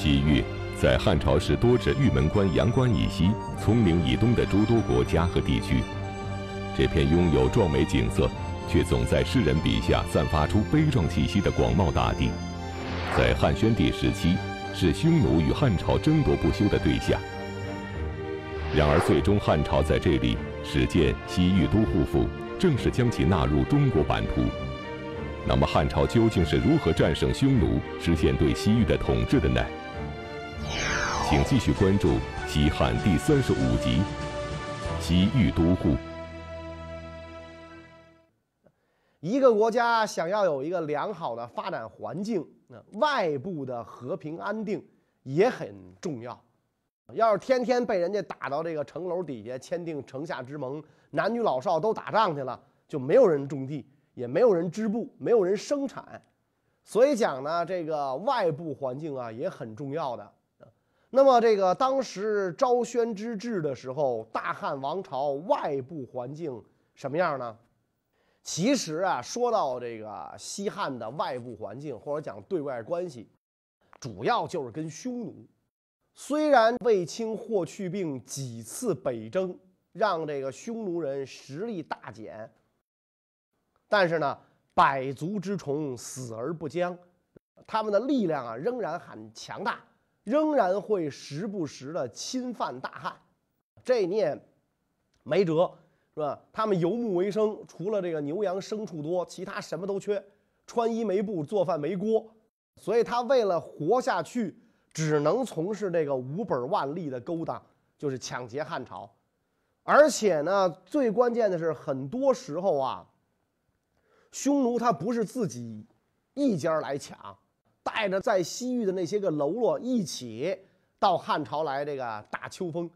西域在汉朝时多指玉门关、阳关以西、葱岭以东的诸多国家和地区。这片拥有壮美景色，却总在世人笔下散发出悲壮气息的广袤大地，在汉宣帝时期是匈奴与汉朝争夺不休的对象。然而，最终汉朝在这里始建西域都护府，正式将其纳入中国版图。那么，汉朝究竟是如何战胜匈奴，实现对西域的统治的呢？请继续关注《西汉》第三十五集《西域都护》。一个国家想要有一个良好的发展环境，那外部的和平安定也很重要。要是天天被人家打到这个城楼底下签订城下之盟，男女老少都打仗去了，就没有人种地，也没有人织布，没有人生产。所以讲呢，这个外部环境啊也很重要的。那么这个当时昭宣之治的时候，大汉王朝外部环境什么样呢？其实啊，说到这个西汉的外部环境，或者讲对外关系，主要就是跟匈奴。虽然卫青、霍去病几次北征，让这个匈奴人实力大减，但是呢，百足之虫，死而不僵，他们的力量啊仍然很强大，仍然会时不时的侵犯大汉。这你也没辙。是吧？他们游牧为生，除了这个牛羊牲畜多，其他什么都缺，穿衣没布，做饭没锅，所以他为了活下去，只能从事这个无本万利的勾当，就是抢劫汉朝。而且呢，最关键的是，很多时候啊，匈奴他不是自己一家来抢，带着在西域的那些个喽啰一起到汉朝来这个打秋风。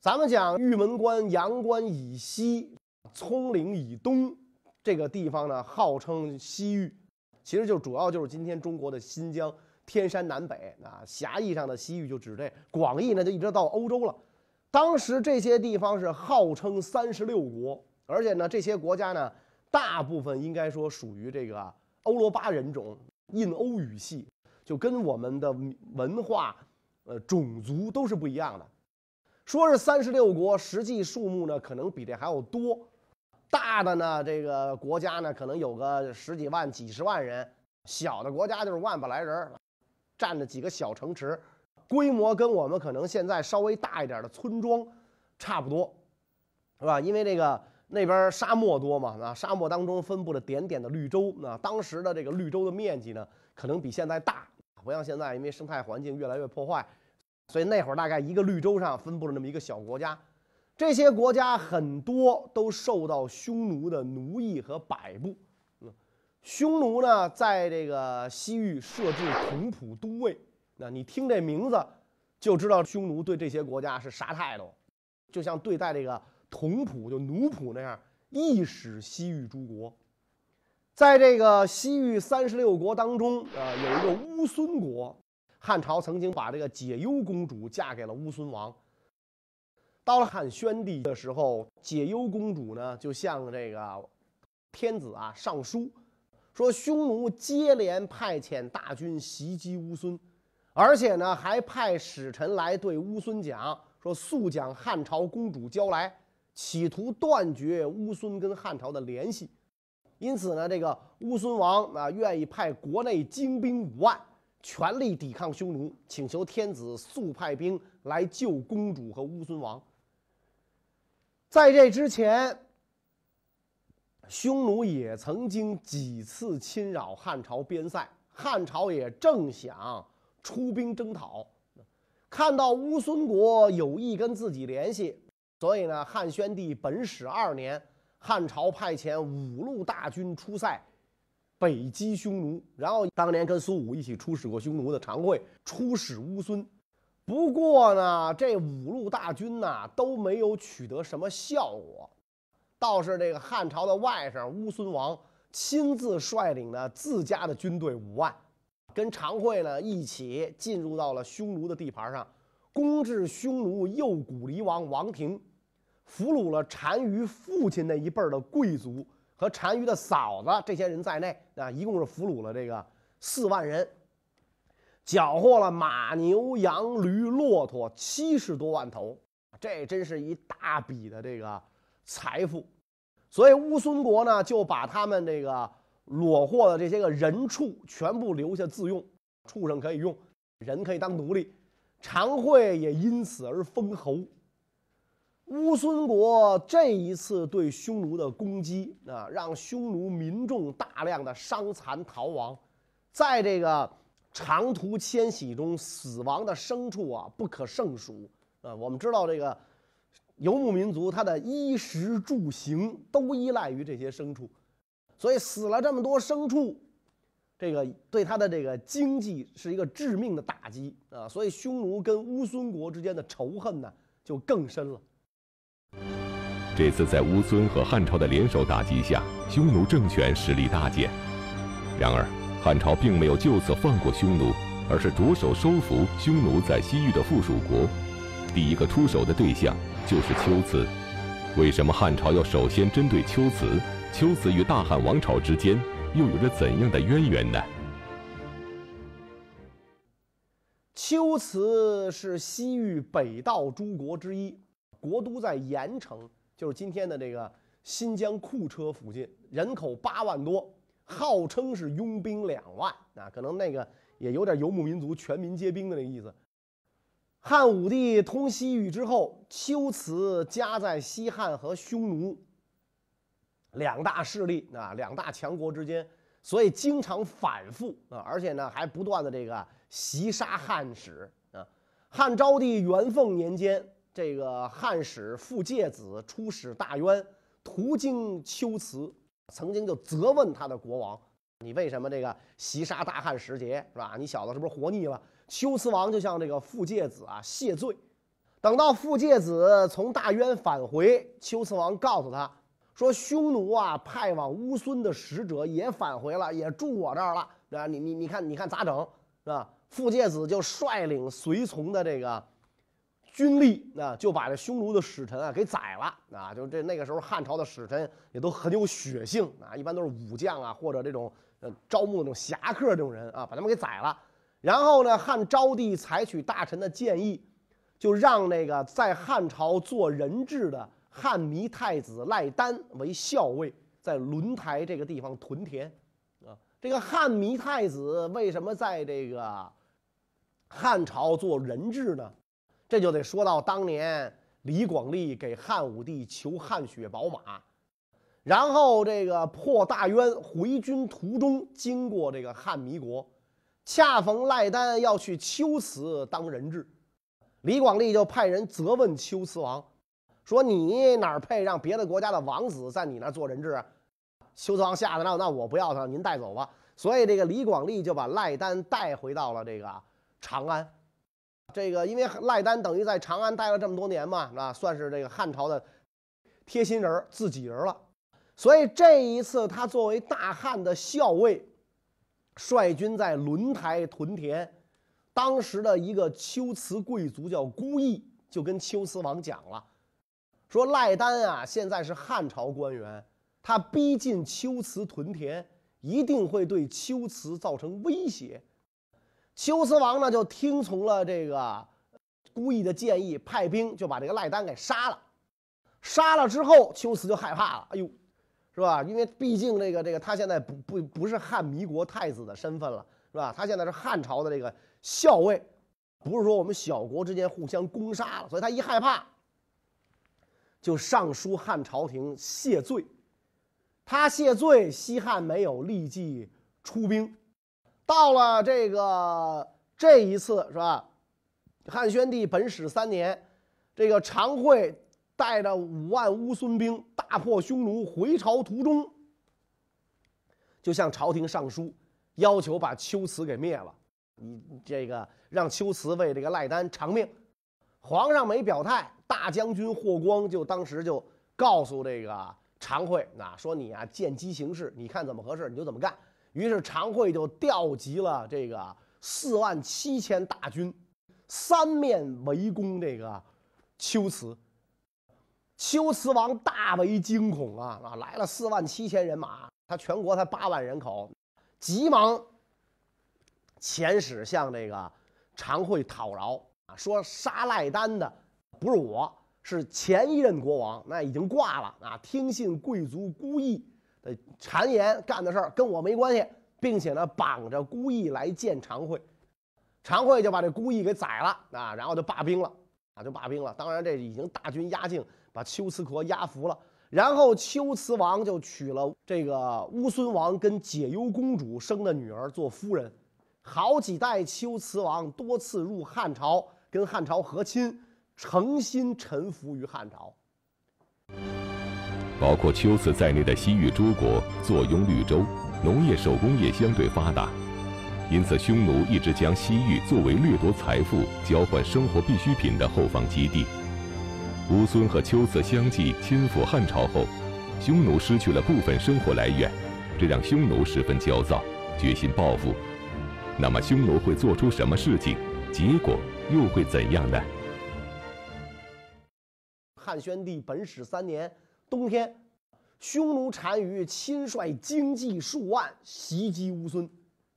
咱们讲玉门关、阳关以西、葱岭以东这个地方呢，号称西域，其实就主要就是今天中国的新疆、天山南北啊。狭义上的西域就指这，广义呢就一直到欧洲了。当时这些地方是号称三十六国，而且呢，这些国家呢，大部分应该说属于这个欧罗巴人种、印欧语系，就跟我们的文化、呃种族都是不一样的。说是三十六国，实际数目呢可能比这还要多。大的呢，这个国家呢可能有个十几万、几十万人；小的国家就是万把来人，占着几个小城池，规模跟我们可能现在稍微大一点的村庄差不多，是吧？因为这个那边沙漠多嘛，啊，沙漠当中分布着点点的绿洲，那当时的这个绿洲的面积呢，可能比现在大，不像现在，因为生态环境越来越破坏。所以那会儿大概一个绿洲上分布了那么一个小国家，这些国家很多都受到匈奴的奴役和摆布。嗯，匈奴呢，在这个西域设置同蒲都尉，那你听这名字就知道匈奴对这些国家是啥态度，就像对待这个同仆就奴仆那样，一使西域诸国。在这个西域三十六国当中，啊，有一个乌孙国。汉朝曾经把这个解忧公主嫁给了乌孙王。到了汉宣帝的时候，解忧公主呢就向这个天子啊上书，说匈奴接连派遣大军袭击乌孙，而且呢还派使臣来对乌孙讲说速将汉朝公主交来，企图断绝乌孙跟汉朝的联系。因此呢，这个乌孙王啊愿意派国内精兵五万。全力抵抗匈奴，请求天子速派兵来救公主和乌孙王。在这之前，匈奴也曾经几次侵扰汉朝边塞，汉朝也正想出兵征讨，看到乌孙国有意跟自己联系，所以呢，汉宣帝本始二年，汉朝派遣五路大军出塞。北击匈奴，然后当年跟苏武一起出使过匈奴的常惠出使乌孙，不过呢，这五路大军呢都没有取得什么效果，倒是这个汉朝的外甥乌孙王亲自率领了自家的军队五万，跟常惠呢一起进入到了匈奴的地盘上，攻至匈奴右谷黎王王庭，俘虏了单于父亲那一辈的贵族。和单于的嫂子这些人在内啊，一共是俘虏了这个四万人。缴获了马、牛、羊、驴、骆驼七十多万头，这真是一大笔的这个财富。所以乌孙国呢，就把他们这个裸获的这些个人畜全部留下自用，畜生可以用，人可以当奴隶。常惠也因此而封侯。乌孙国这一次对匈奴的攻击啊，让匈奴民众大量的伤残逃亡，在这个长途迁徙中死亡的牲畜啊不可胜数啊。我们知道这个游牧民族，他的衣食住行都依赖于这些牲畜，所以死了这么多牲畜，这个对他的这个经济是一个致命的打击啊。所以匈奴跟乌孙国之间的仇恨呢就更深了。这次在乌孙和汉朝的联手打击下，匈奴政权实力大减。然而，汉朝并没有就此放过匈奴，而是着手收服匈奴在西域的附属国。第一个出手的对象就是龟兹。为什么汉朝要首先针对龟兹？龟兹与大汉王朝之间又有着怎样的渊源呢？龟兹是西域北道诸国之一，国都在盐城。就是今天的这个新疆库车附近，人口八万多，号称是拥兵两万啊，可能那个也有点游牧民族全民皆兵的那个意思。汉武帝通西域之后，龟兹夹在西汉和匈奴两大势力啊，两大强国之间，所以经常反复啊，而且呢还不断的这个袭杀汉使啊。汉昭帝元凤年间。这个汉使傅介子出使大渊，途经龟兹，曾经就责问他的国王：“你为什么这个袭杀大汉使节，是吧？你小子是不是活腻了？”龟兹王就向这个傅介子啊谢罪。等到傅介子从大渊返回，龟兹王告诉他说：“匈奴啊派往乌孙的使者也返回了，也住我这儿了，啊，你你你看你看咋整，是吧？”傅介子就率领随从的这个。军力啊，就把这匈奴的使臣啊给宰了啊！就这那个时候，汉朝的使臣也都很有血性啊，一般都是武将啊，或者这种呃招募那种侠客这种人啊，把他们给宰了。然后呢，汉昭帝采取大臣的建议，就让那个在汉朝做人质的汉弥太子赖丹为校尉，在轮台这个地方屯田啊。这个汉弥太子为什么在这个汉朝做人质呢？这就得说到当年李广利给汉武帝求汗血宝马，然后这个破大渊回军途中经过这个汉弥国，恰逢赖丹要去龟兹当人质，李广利就派人责问龟兹王，说你哪配让别的国家的王子在你那做人质啊？龟兹王吓得那那我不要他，您带走吧。所以这个李广利就把赖丹带回到了这个长安。这个，因为赖丹等于在长安待了这么多年嘛，啊，算是这个汉朝的贴心人、自己人了。所以这一次，他作为大汉的校尉，率军在轮台屯田。当时的一个龟兹贵族叫孤意，就跟龟兹王讲了，说赖丹啊，现在是汉朝官员，他逼近龟兹屯田，一定会对龟兹造成威胁。龟兹王呢，就听从了这个孤意的建议，派兵就把这个赖丹给杀了。杀了之后，龟兹就害怕了，哎呦，是吧？因为毕竟这个这个他现在不不不是汉弥国太子的身份了，是吧？他现在是汉朝的这个校尉，不是说我们小国之间互相攻杀了，所以他一害怕，就上书汉朝廷谢罪。他谢罪，西汉没有立即出兵。到了这个这一次是吧？汉宣帝本始三年，这个常惠带着五万乌孙兵大破匈奴，回朝途中就向朝廷上书，要求把龟兹给灭了。你这个让龟兹为这个赖丹偿命。皇上没表态，大将军霍光就当时就告诉这个常惠，那说你啊见机行事，你看怎么合适你就怎么干。于是常惠就调集了这个四万七千大军，三面围攻这个龟兹。龟兹王大为惊恐啊！啊，来了四万七千人马，他全国才八万人口，急忙遣使向这个常惠讨饶啊，说杀赖丹的不是我，是前一任国王，那已经挂了啊，听信贵族孤意的谗言干的事儿跟我没关系，并且呢绑着孤意来见常惠，常惠就把这孤意给宰了啊，然后就罢兵了啊，就罢兵了。当然这已经大军压境，把龟兹国压服了。然后龟兹王就娶了这个乌孙王跟解忧公主生的女儿做夫人，好几代龟兹王多次入汉朝跟汉朝和亲，诚心臣服于汉朝。包括龟兹在内的西域诸国坐拥绿洲，农业手工业相对发达，因此匈奴一直将西域作为掠夺财富、交换生活必需品的后方基地。乌孙和龟兹相继亲附汉朝后，匈奴失去了部分生活来源，这让匈奴十分焦躁，决心报复。那么，匈奴会做出什么事情？结果又会怎样呢？汉宣帝本始三年冬天，匈奴单于亲率精骑数万袭击乌孙，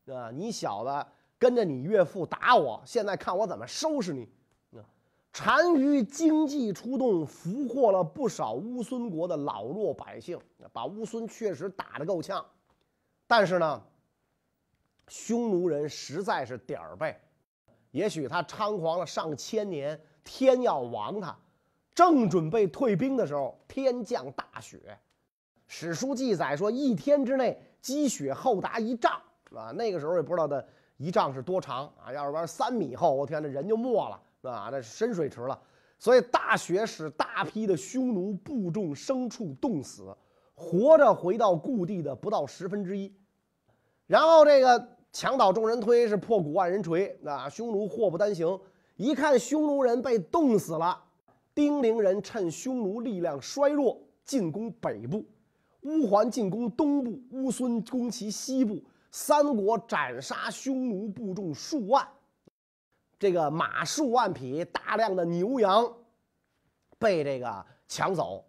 啊，你小子跟着你岳父打我，现在看我怎么收拾你！单于经济出动，俘获了不少乌孙国的老弱百姓，把乌孙确实打得够呛。但是呢，匈奴人实在是点儿背，也许他猖狂了上千年，天要亡他。正准备退兵的时候，天降大雪。史书记载说，一天之内积雪厚达一丈啊！那个时候也不知道的一丈是多长啊！要是玩三米厚，我天，那人就没了。啊，那是深水池了，所以大雪使大批的匈奴部众牲畜冻死，活着回到故地的不到十分之一。然后这个墙倒众人推，是破鼓万人锤。啊，匈奴祸不单行，一看匈奴人被冻死了，丁零人趁匈奴力量衰弱，进攻北部，乌桓进攻东部，乌孙攻其西部，三国斩杀匈奴部众数万。这个马数万匹，大量的牛羊被这个抢走，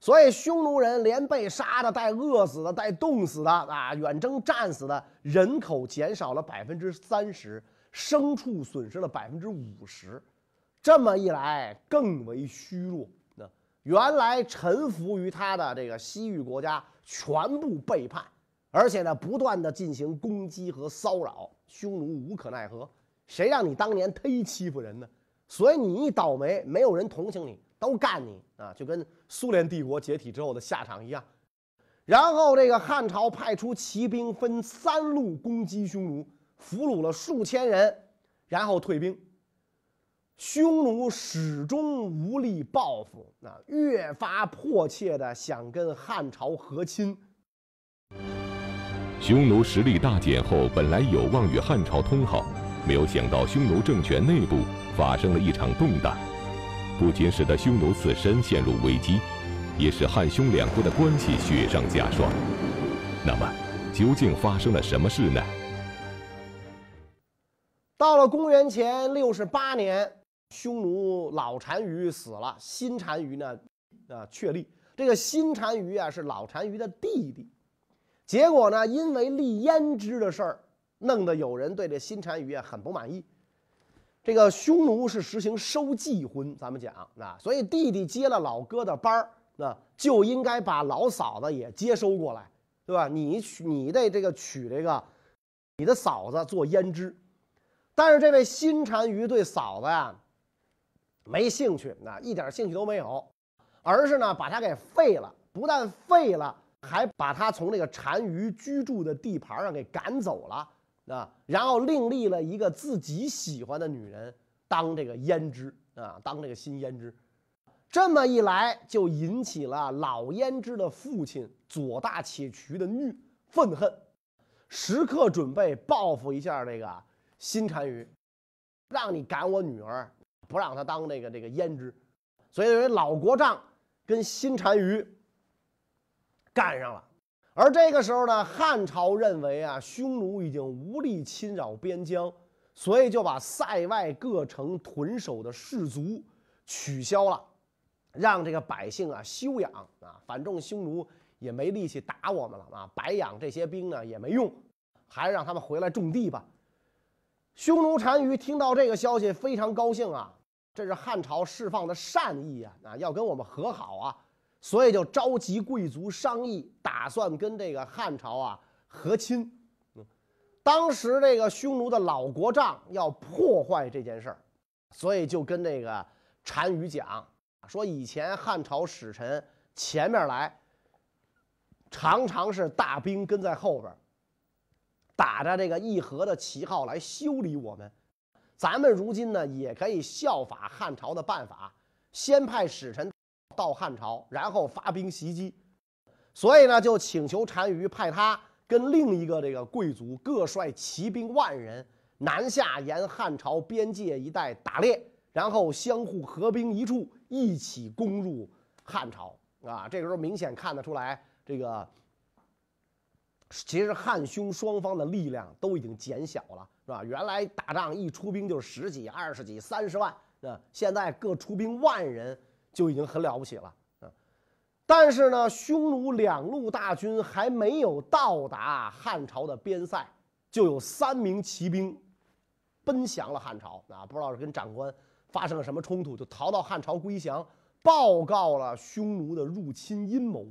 所以匈奴人连被杀的、带饿死的、带冻死的啊，远征战死的人口减少了百分之三十，牲畜损失了百分之五十，这么一来更为虚弱。那原来臣服于他的这个西域国家全部背叛，而且呢，不断的进行攻击和骚扰，匈奴无可奈何。谁让你当年忒欺负人呢？所以你一倒霉，没有人同情你，都干你啊！就跟苏联帝国解体之后的下场一样。然后这个汉朝派出骑兵分三路攻击匈奴，俘虏了数千人，然后退兵。匈奴始终无力报复，啊，越发迫切的想跟汉朝和亲。匈奴实力大减后，本来有望与汉朝通好。没有想到，匈奴政权内部发生了一场动荡，不仅使得匈奴自身陷入危机，也使汉匈两国的关系雪上加霜。那么，究竟发生了什么事呢？到了公元前六十八年，匈奴老单于死了，新单于呢，啊确立。这个新单于啊是老单于的弟弟，结果呢，因为立胭脂的事儿。弄得有人对这新单于啊很不满意。这个匈奴是实行收继婚，咱们讲啊，所以弟弟接了老哥的班儿，那就应该把老嫂子也接收过来，对吧？你娶你得这个娶这个你的嫂子做胭脂，但是这位新单于对嫂子呀没兴趣，那一点兴趣都没有，而是呢把他给废了，不但废了，还把他从这个单于居住的地盘上给赶走了。啊，然后另立了一个自己喜欢的女人当这个胭脂啊，当这个新胭脂，这么一来就引起了老胭脂的父亲左大且渠的怒愤恨，时刻准备报复一下这个新单于，让你赶我女儿，不让他当那个这个胭脂，所以老国丈跟新单于干上了。而这个时候呢，汉朝认为啊，匈奴已经无力侵扰边疆，所以就把塞外各城屯守的士卒取消了，让这个百姓啊休养啊，反正匈奴也没力气打我们了啊，白养这些兵呢也没用，还是让他们回来种地吧。匈奴单于听到这个消息非常高兴啊，这是汉朝释放的善意啊，啊，要跟我们和好啊，所以就召集贵族商议，打算跟这个汉朝啊和亲。当时这个匈奴的老国丈要破坏这件事儿，所以就跟这个单于讲说，以前汉朝使臣前面来，常常是大兵跟在后边，打着这个议和的旗号来修理我们。咱们如今呢，也可以效法汉朝的办法，先派使臣到汉朝，然后发兵袭击。所以呢，就请求单于派他。跟另一个这个贵族各率骑兵万人南下，沿汉朝边界一带打猎，然后相互合兵一处，一起攻入汉朝啊！这个时候明显看得出来，这个其实汉匈双方的力量都已经减小了，是吧？原来打仗一出兵就是十几、二十几、三十万，啊，现在各出兵万人就已经很了不起了。但是呢，匈奴两路大军还没有到达汉朝的边塞，就有三名骑兵奔降了汉朝啊！不知道是跟长官发生了什么冲突，就逃到汉朝归降，报告了匈奴的入侵阴谋。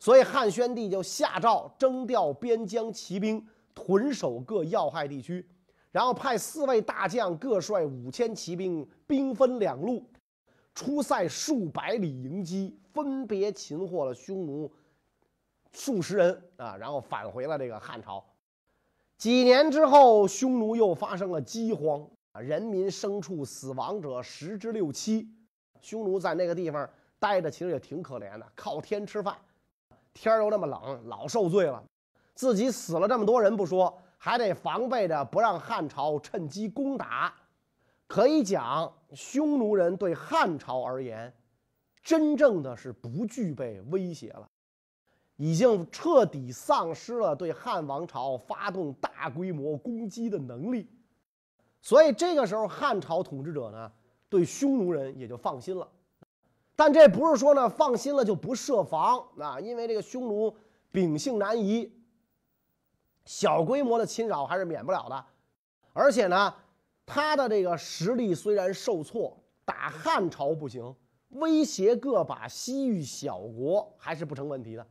所以汉宣帝就下诏征调边疆骑兵屯守各要害地区，然后派四位大将各率五千骑兵，兵分两路。出塞数百里迎击，分别擒获了匈奴数十人啊，然后返回了这个汉朝。几年之后，匈奴又发生了饥荒啊，人民牲畜死亡者十之六七。匈奴在那个地方待着，其实也挺可怜的，靠天吃饭，天又那么冷，老受罪了。自己死了这么多人不说，还得防备着不让汉朝趁机攻打。可以讲，匈奴人对汉朝而言，真正的是不具备威胁了，已经彻底丧失了对汉王朝发动大规模攻击的能力。所以这个时候，汉朝统治者呢，对匈奴人也就放心了。但这不是说呢，放心了就不设防啊，因为这个匈奴秉性难移，小规模的侵扰还是免不了的，而且呢。他的这个实力虽然受挫，打汉朝不行，威胁个把西域小国还是不成问题的。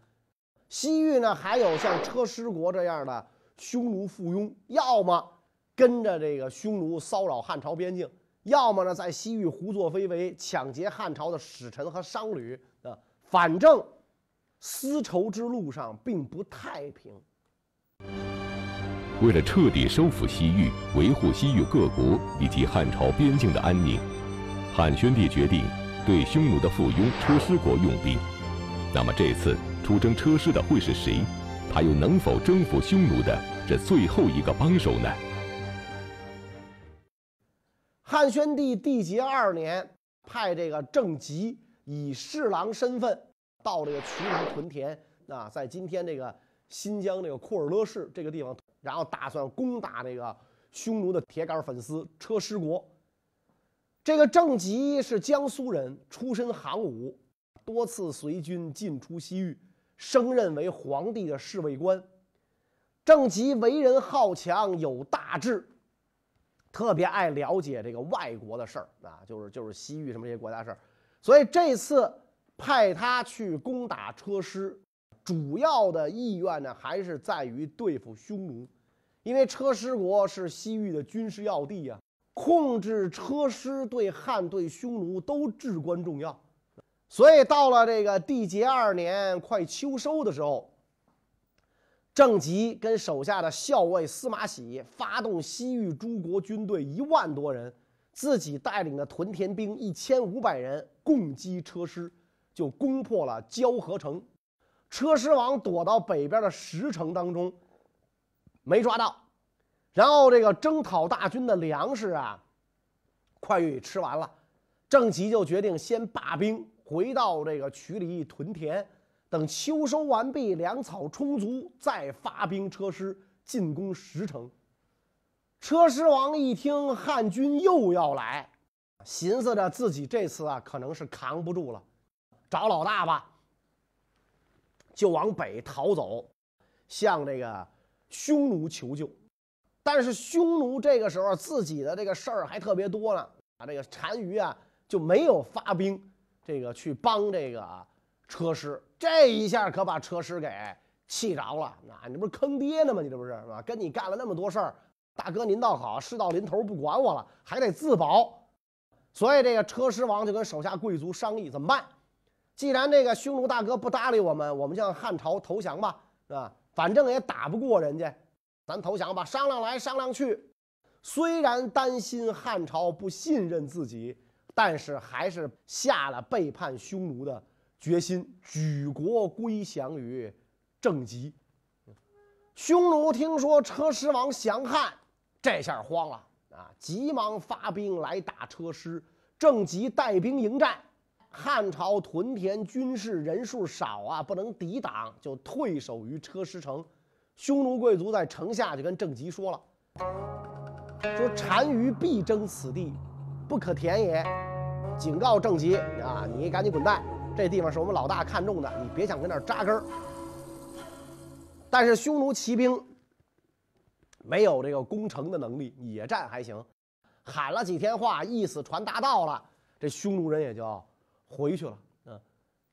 西域呢，还有像车师国这样的匈奴附庸，要么跟着这个匈奴骚扰汉朝边境，要么呢在西域胡作非为，抢劫汉朝的使臣和商旅啊。反正丝绸之路上并不太平。为了彻底收复西域，维护西域各国以及汉朝边境的安宁，汉宣帝决定对匈奴的附庸车师国用兵。那么这次出征车师的会是谁？他又能否征服匈奴的这最后一个帮手呢？汉宣帝缔结二年，派这个郑吉以侍郎身份到这个曲鲁屯田啊，在今天这个新疆这个库尔勒市这个地方。然后打算攻打这个匈奴的铁杆粉丝车师国。这个郑吉是江苏人，出身行伍，多次随军进出西域，升任为皇帝的侍卫官。郑吉为人好强，有大志，特别爱了解这个外国的事儿啊，就是就是西域什么这些国家事儿。所以这次派他去攻打车师。主要的意愿呢，还是在于对付匈奴，因为车师国是西域的军事要地啊，控制车师对汉对匈奴都至关重要。所以到了这个缔结二年快秋收的时候，郑吉跟手下的校尉司马喜发动西域诸国军队一万多人，自己带领的屯田兵一千五百人，共击车师，就攻破了交河城。车师王躲到北边的石城当中，没抓到。然后这个征讨大军的粮食啊，快给吃完了。郑吉就决定先罢兵，回到这个曲里屯田，等秋收完毕，粮草充足，再发兵车师进攻石城。车师王一听汉军又要来，寻思着自己这次啊可能是扛不住了，找老大吧。就往北逃走，向这个匈奴求救，但是匈奴这个时候自己的这个事儿还特别多呢，啊，这个单于啊就没有发兵，这个去帮这个车师，这一下可把车师给气着了。那你不是坑爹呢吗？你这不是是吧？跟你干了那么多事儿，大哥您倒好，事到临头不管我了，还得自保。所以这个车师王就跟手下贵族商议怎么办。既然这个匈奴大哥不搭理我们，我们向汉朝投降吧，是吧？反正也打不过人家。咱投降吧，商量来商量去，虽然担心汉朝不信任自己，但是还是下了背叛匈奴的决心，举国归降于郑吉。匈奴听说车师王降汉，这下慌了啊，急忙发兵来打车师。郑吉带兵迎战，汉朝屯田军士人数少啊，不能抵挡，就退守于车师城。匈奴贵族在城下就跟郑吉说了：“说单于必争此地，不可填也。”警告郑吉啊，你赶紧滚蛋！这地方是我们老大看中的，你别想跟那儿扎根儿。但是匈奴骑兵没有这个攻城的能力，野战还行，喊了几天话，意思传达到了，这匈奴人也就回去了。嗯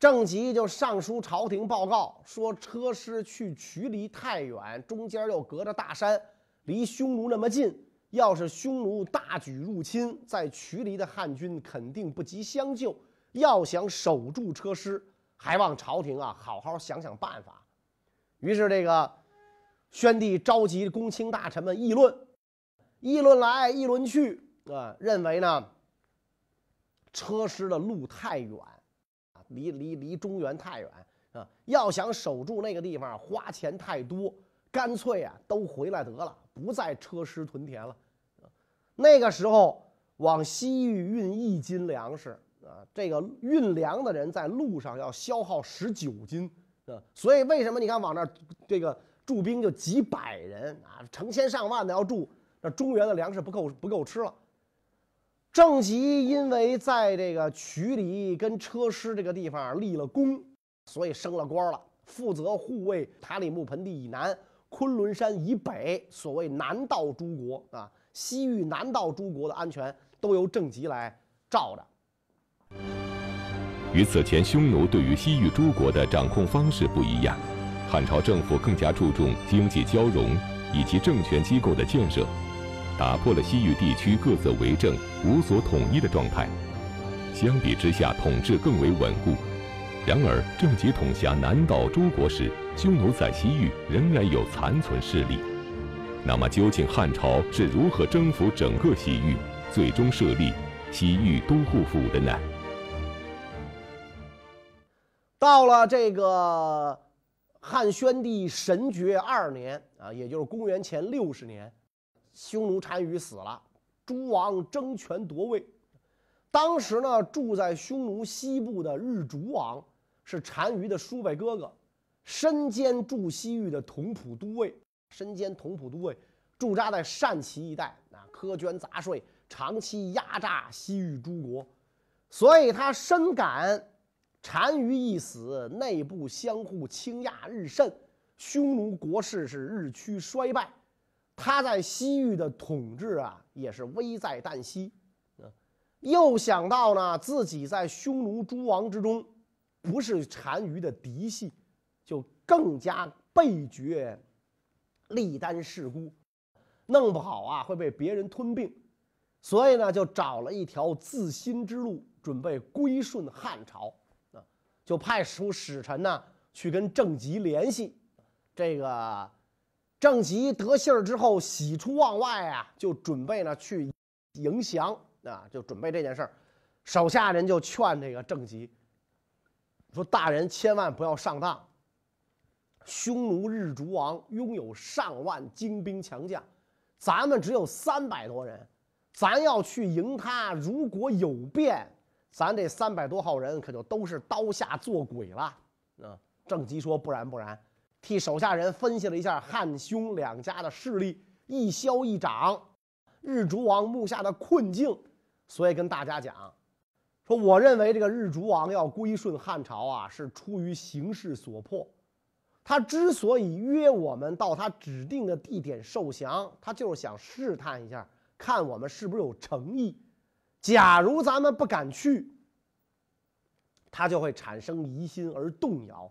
郑吉就上书朝廷报告说，车师去渠离太远，中间又隔着大山，离匈奴那么近。要是匈奴大举入侵，在渠离的汉军肯定不及相救。要想守住车师，还望朝廷啊好好想想办法。于是这个宣帝召集公卿大臣们议论，议论来议论去啊，认为呢车师的路太远啊。离离离中原太远啊！要想守住那个地方，花钱太多，干脆啊都回来得了，不再车师屯田了。那个时候往西域运一斤粮食啊，这个运粮的人在路上要消耗十九斤啊。所以为什么你看往那儿这个驻兵就几百人啊，成千上万的要驻，那中原的粮食不够不够吃了。郑吉因为在这个渠里跟车师这个地方立了功，所以升了官了，负责护卫塔里木盆地以南、昆仑山以北，所谓南道诸国啊，西域南道诸国的安全都由郑吉来罩着。与此前匈奴对于西域诸国的掌控方式不一样，汉朝政府更加注重经济交融以及政权机构的建设。打破了西域地区各自为政、无所统一的状态，相比之下，统治更为稳固。然而，郑吉统辖南岛诸国时，匈奴在西域仍然有残存势力。那么，究竟汉朝是如何征服整个西域，最终设立西域都护府的呢？到了这个汉宣帝神爵二年啊，也就是公元前六十年。匈奴单于死了，诸王争权夺位。当时呢，住在匈奴西部的日逐王是单于的叔伯哥哥，身兼驻西域的同普都尉，身兼同普都尉，驻扎在单齐一带啊，苛捐杂税，长期压榨西域诸国，所以他深感单于一死，内部相互倾轧日甚，匈奴国势是日趋衰败。他在西域的统治啊，也是危在旦夕，又想到呢，自己在匈奴诸王之中，不是单于的嫡系，就更加倍觉力单势孤，弄不好啊会被别人吞并，所以呢，就找了一条自新之路，准备归顺汉朝，就派出使臣呢去跟郑吉联系，这个。郑吉得信儿之后，喜出望外啊，就准备呢去迎降啊，就准备这件事儿。手下人就劝这个郑吉说：“大人千万不要上当。匈奴日逐王拥有上万精兵强将，咱们只有三百多人，咱要去迎他，如果有变，咱这三百多号人可就都是刀下做鬼了。”啊，郑吉说：“不然，不然。”替手下人分析了一下汉匈两家的势力一消一长，日逐王目下的困境，所以跟大家讲，说我认为这个日逐王要归顺汉朝啊，是出于形势所迫。他之所以约我们到他指定的地点受降，他就是想试探一下，看我们是不是有诚意。假如咱们不敢去，他就会产生疑心而动摇，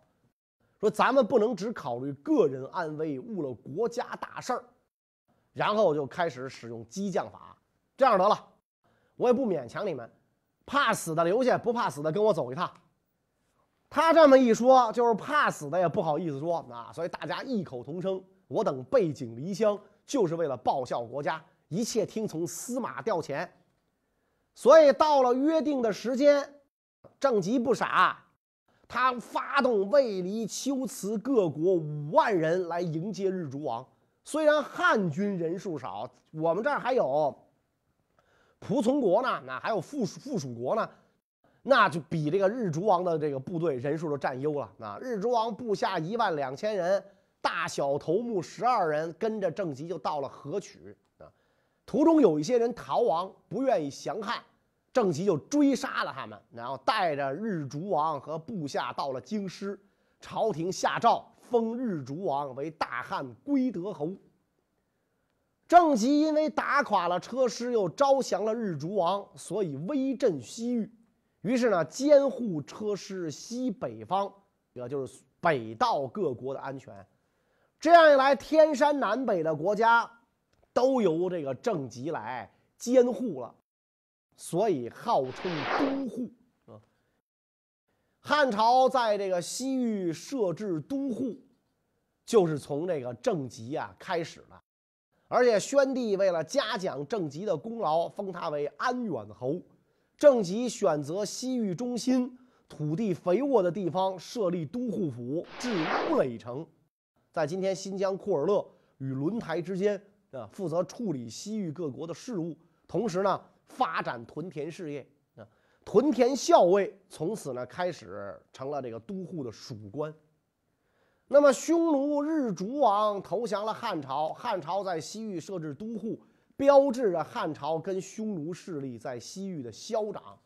说咱们不能只考虑个人安危，误了国家大事儿。然后就开始使用激将法，这样得了，我也不勉强你们，怕死的留下，不怕死的跟我走一趟。他这么一说，就是怕死的也不好意思说啊，所以大家异口同声：我等背井离乡，就是为了报效国家，一切听从司马调遣。所以到了约定的时间，郑吉不傻，他发动魏、黎、龟、兹各国五万人来迎接日逐王。虽然汉军人数少，我们这儿还有仆从国呢，那还有附属附属国呢。那就比这个日逐王的这个部队人数都占优了。啊，日逐王部下一万两千人，大小头目十二人，跟着郑吉就到了河曲。途中有一些人逃亡，不愿意降汉，郑吉就追杀了他们，然后带着日逐王和部下到了京师。朝廷下诏封日逐王为大汉归德侯。郑吉因为打垮了车师，又招降了日逐王，所以威震西域。于是呢，监护车师西北方，也就是北道各国的安全。这样一来，天山南北的国家都由这个郑吉来监护了，所以号称都护啊。汉朝在这个西域设置都护，就是从这个郑吉啊开始的。而且宣帝为了嘉奖郑吉的功劳，封他为安远侯。郑吉选择西域中心、土地肥沃的地方设立都护府，置乌垒城，在今天新疆库尔勒与轮台之间啊，负责处理西域各国的事务，同时呢，发展屯田事业啊。屯田校尉从此呢开始成了这个都护的属官。那么匈奴日逐王投降了汉朝，汉朝在西域设置都护。标志着汉朝跟匈奴势力在西域的消长，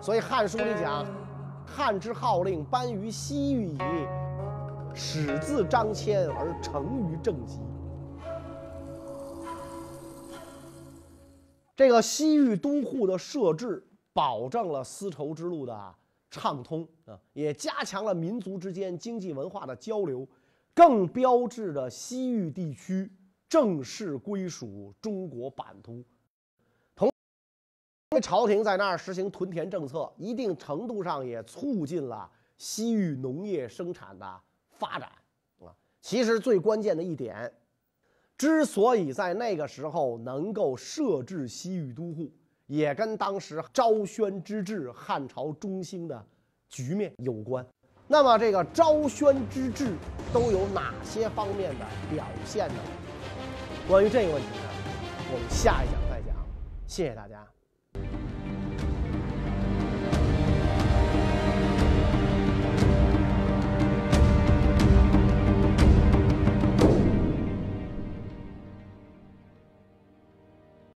所以《汉书》里讲：“汉之号令颁于西域矣，始自张骞而成于郑吉。”这个西域都护的设置，保证了丝绸之路的畅通啊，也加强了民族之间经济文化的交流，更标志着西域地区。正式归属中国版图，同朝廷在那儿实行屯田政策，一定程度上也促进了西域农业生产的发展啊。其实最关键的一点，之所以在那个时候能够设置西域都护，也跟当时昭宣之治、汉朝中兴的局面有关。那么，这个昭宣之治都有哪些方面的表现呢？关于这个问题呢，我们下一讲再讲。谢谢大家。